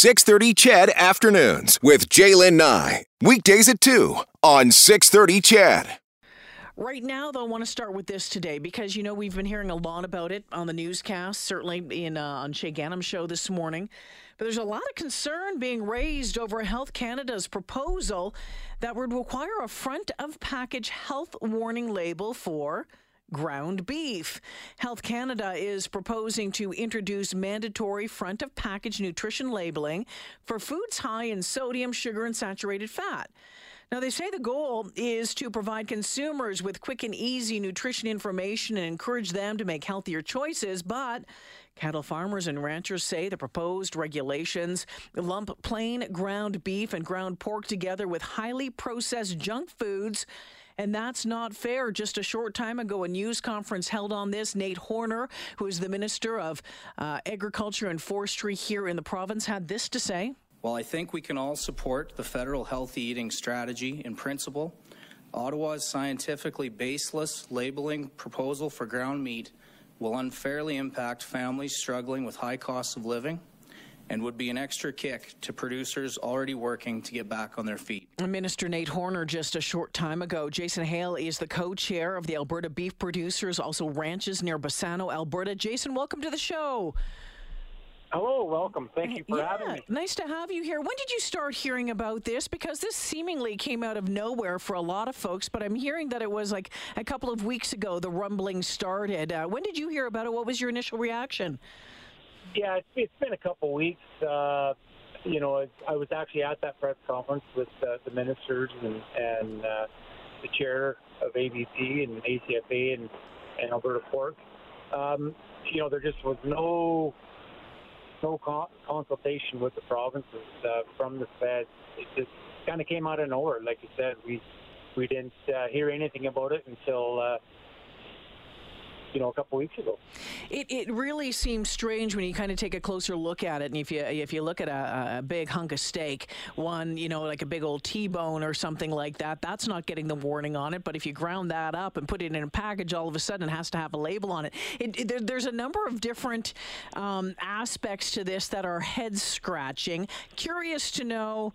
630 CHED Afternoons with Jaylen Nye. Weekdays at 2 on 630 CHED. Right now, though, I want to start with this today because you know we've been hearing a lot about it on the newscast, certainly in uh, on Shaye Ganam's show this morning. But there's a lot of concern being raised over Health Canada's proposal that would require a front of package health warning label for ground beef. Health Canada is proposing to introduce mandatory front of package nutrition labeling for foods high in sodium, sugar, and saturated fat. Now, they say the goal is to provide consumers with quick and easy nutrition information and encourage them to make healthier choices, but Cattle farmers and ranchers say the proposed regulations lump plain ground beef and ground pork together with highly processed junk foods and that's not fair. Just a short time ago, a news conference held on this. Nate Horner, who is the Minister of uh, Agriculture and Forestry here in the province, had this to say. While I think we can all support the federal healthy eating strategy in principle, Ottawa's scientifically baseless labeling proposal for ground meat will unfairly impact families struggling with high costs of living and would be an extra kick to producers already working to get back on their feet. Minister Nate Horner just a short time ago. Jason Hale is the co-chair of the Alberta Beef Producers, also ranches near Bassano, Alberta. Jason, welcome to the show. Hello, welcome. Thank you for yeah, having me. Nice to have you here. When did you start hearing about this? Because this seemingly came out of nowhere for a lot of folks, but I'm hearing that it was like a couple of weeks ago the rumbling started. Uh, when did you hear about it? What was your initial reaction? Yeah, it's, it's been a couple weeks. Uh, you know, I was actually at that press conference with uh, the ministers and, and uh, the chair of ABP and ACFA and, and Alberta Pork. Um, you know, there just was no no con- consultation with the provinces uh, from the feds. It just kind of came out of nowhere. Like you said, we we didn't uh, hear anything about it until uh, you know, a couple weeks ago. It, it really seems strange when you kind of take a closer look at it. And if you if you look at a, a big hunk of steak, one you know like a big old T-bone or something like that, that's not getting the warning on it. But if you ground that up and put it in a package, all of a sudden it has to have a label on it. it, it there, there's a number of different um, aspects to this that are head scratching. Curious to know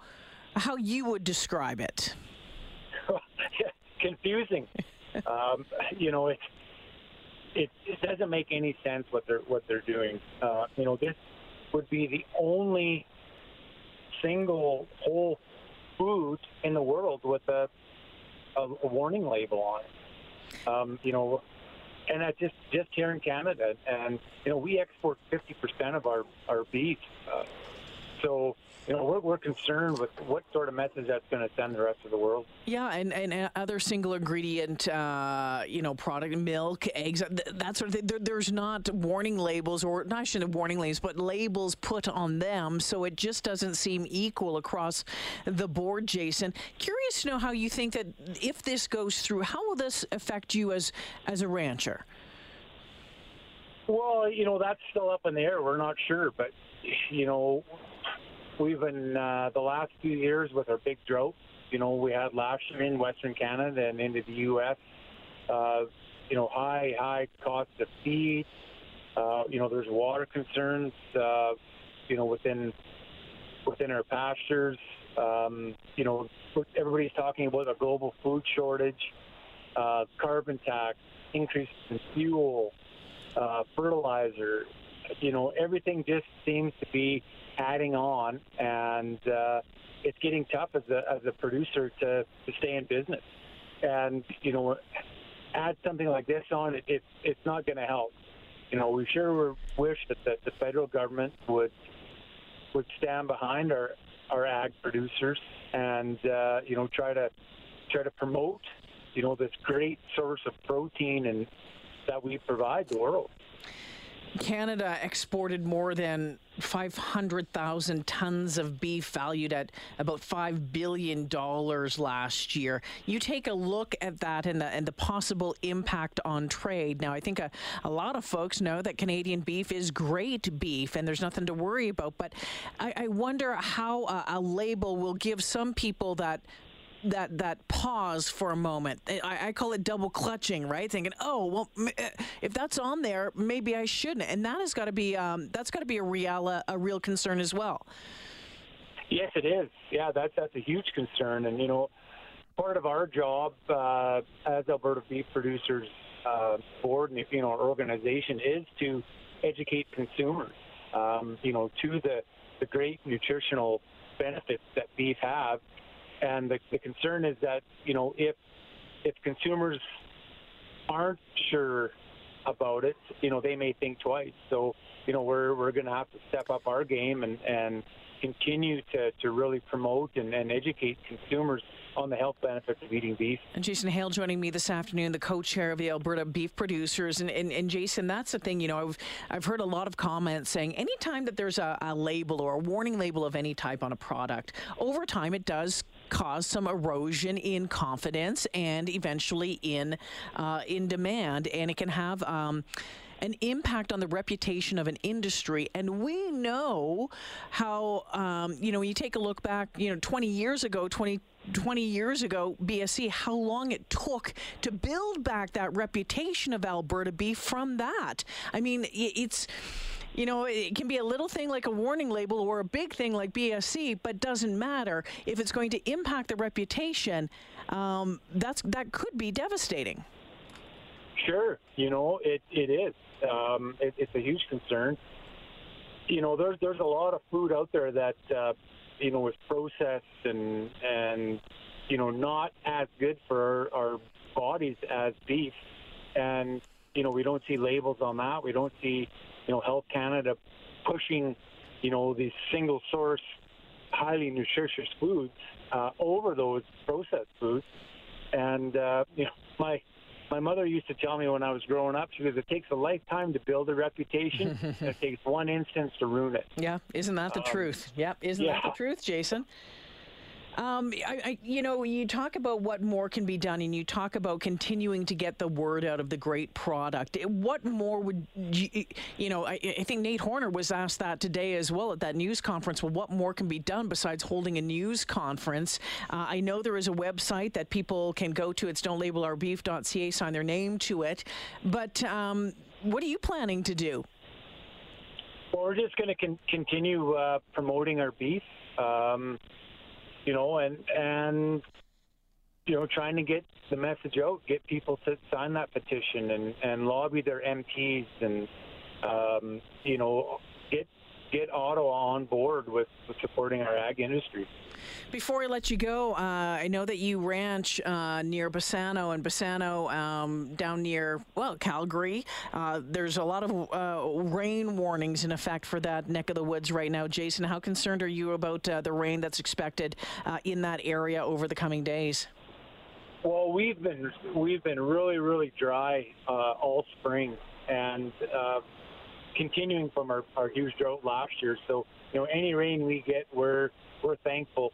how you would describe it. Confusing. um, you know, it's it, it doesn't make any sense what they're what they're doing. Uh, you know, this would be the only single whole food in the world with a, a, a warning label on it. Um, you know, and that's just just here in Canada, and you know we export 50% of our our beef. Uh, so you know, we're, we're concerned with what sort of message that's going to send the rest of the world. Yeah, and, and other single ingredient, uh, you know, product, milk, eggs, that sort of thing. There, there's not warning labels, or not I shouldn't have warning labels, but labels put on them. So it just doesn't seem equal across the board, Jason. Curious to know how you think that if this goes through, how will this affect you as as a rancher? Well, you know, that's still up in the air. We're not sure, but you know, we've been uh, the last few years with our big drought. You know, we had last year in Western Canada and into the U.S. Uh, you know, high high cost of feed. Uh, you know, there's water concerns. Uh, you know, within within our pastures. Um, you know, everybody's talking about a global food shortage, uh, carbon tax, increases in fuel, uh, fertilizer. You know, everything just seems to be adding on, and uh, it's getting tough as a as a producer to to stay in business. And you know, add something like this on, it, it it's not going to help. You know, we sure wish that the, the federal government would would stand behind our our ag producers and uh, you know try to try to promote you know this great source of protein and that we provide the world. Canada exported more than 500,000 tons of beef valued at about $5 billion last year. You take a look at that and the, and the possible impact on trade. Now, I think a, a lot of folks know that Canadian beef is great beef and there's nothing to worry about, but I, I wonder how a, a label will give some people that that that pause for a moment. I, I, call it double clutching, right? Thinking, oh well, eh, if that's on there, maybe I shouldn't, and that has got to be um, that's got to be a real a real concern as well. Yes, it is. Yeah, that's that's a huge concern, and you know, part of our job uh, as Alberta Beef Producers uh, Board and you know our organization is to educate consumers, um, you know, to the the great nutritional benefits that beef have, and the, the concern is that you know if if consumers aren't sure about it, you know, they may think twice. So, you know, we're we're going to have to step up our game and and continue to, to really promote and, and educate consumers on the health benefits of eating beef. And Jason Hale joining me this afternoon, the co-chair of the Alberta Beef Producers. And, and, and Jason, that's the thing, you know, I've, I've heard a lot of comments saying anytime that there's a, a label or a warning label of any type on a product, over time it does cause some erosion in confidence and eventually in uh, in demand, and it can have. Um, an impact on the reputation of an industry. And we know how, um, you know, when you take a look back, you know, 20 years ago, 20, 20 years ago, BSE, how long it took to build back that reputation of Alberta beef from that. I mean, it's you know, it can be a little thing like a warning label or a big thing like BSE, but doesn't matter if it's going to impact the reputation. Um, that's that could be devastating. Sure, you know it it is. Um, it, it's a huge concern. You know, there's there's a lot of food out there that uh, you know is processed and and you know not as good for our, our bodies as beef, and you know we don't see labels on that. We don't see you know Health Canada pushing you know these single source highly nutritious foods uh, over those processed foods, and uh, you know my my mother used to tell me when I was growing up, she goes, it takes a lifetime to build a reputation, and it takes one instance to ruin it. Yeah, isn't that the um, truth? Yep, isn't yeah. that the truth, Jason? Um, I, I, you know, you talk about what more can be done, and you talk about continuing to get the word out of the great product. What more would you, you know? I, I think Nate Horner was asked that today as well at that news conference. Well, what more can be done besides holding a news conference? Uh, I know there is a website that people can go to. It's don'tlabelOurBeef.ca. Sign their name to it. But um, what are you planning to do? Well, we're just going to con- continue uh, promoting our beef. Um, you know, and and you know, trying to get the message out, get people to sign that petition and and lobby their MPs and um, you know, get get Ottawa on board with, with supporting our ag industry. Before I let you go, uh, I know that you ranch uh, near Bassano and Bassano um, down near, well, Calgary. Uh, there's a lot of uh, rain warnings in effect for that neck of the woods right now. Jason, how concerned are you about uh, the rain that's expected uh, in that area over the coming days? Well, we've been we've been really really dry all spring, and continuing from our, our huge drought last year. So, you know, any rain we get, we're we're thankful.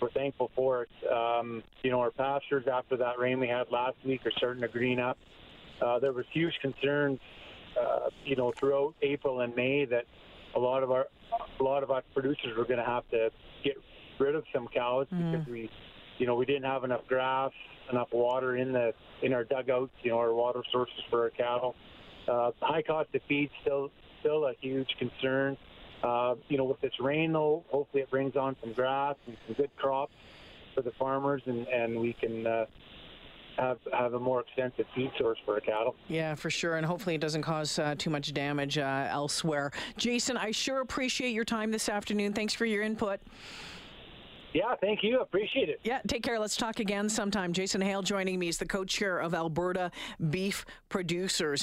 We're thankful for it. Um, you know, our pastures after that rain we had last week are starting to green up. Uh, there was huge concerns, uh, you know, throughout April and May that a lot of our a lot of our producers were going to have to get rid of some cows mm. because we, you know, we didn't have enough grass, enough water in the in our dugouts, you know, our water sources for our cattle. Uh, high cost of feed still still a huge concern. Uh, you know, with this rain though, hopefully it brings on some grass and some good crops for the farmers, and and we can. Uh, have, have a more extensive feed source for our cattle. Yeah, for sure. And hopefully it doesn't cause uh, too much damage uh, elsewhere. Jason, I sure appreciate your time this afternoon. Thanks for your input. Yeah, thank you. Appreciate it. Yeah, take care. Let's talk again sometime. Jason Hale joining me is the co chair of Alberta Beef Producers.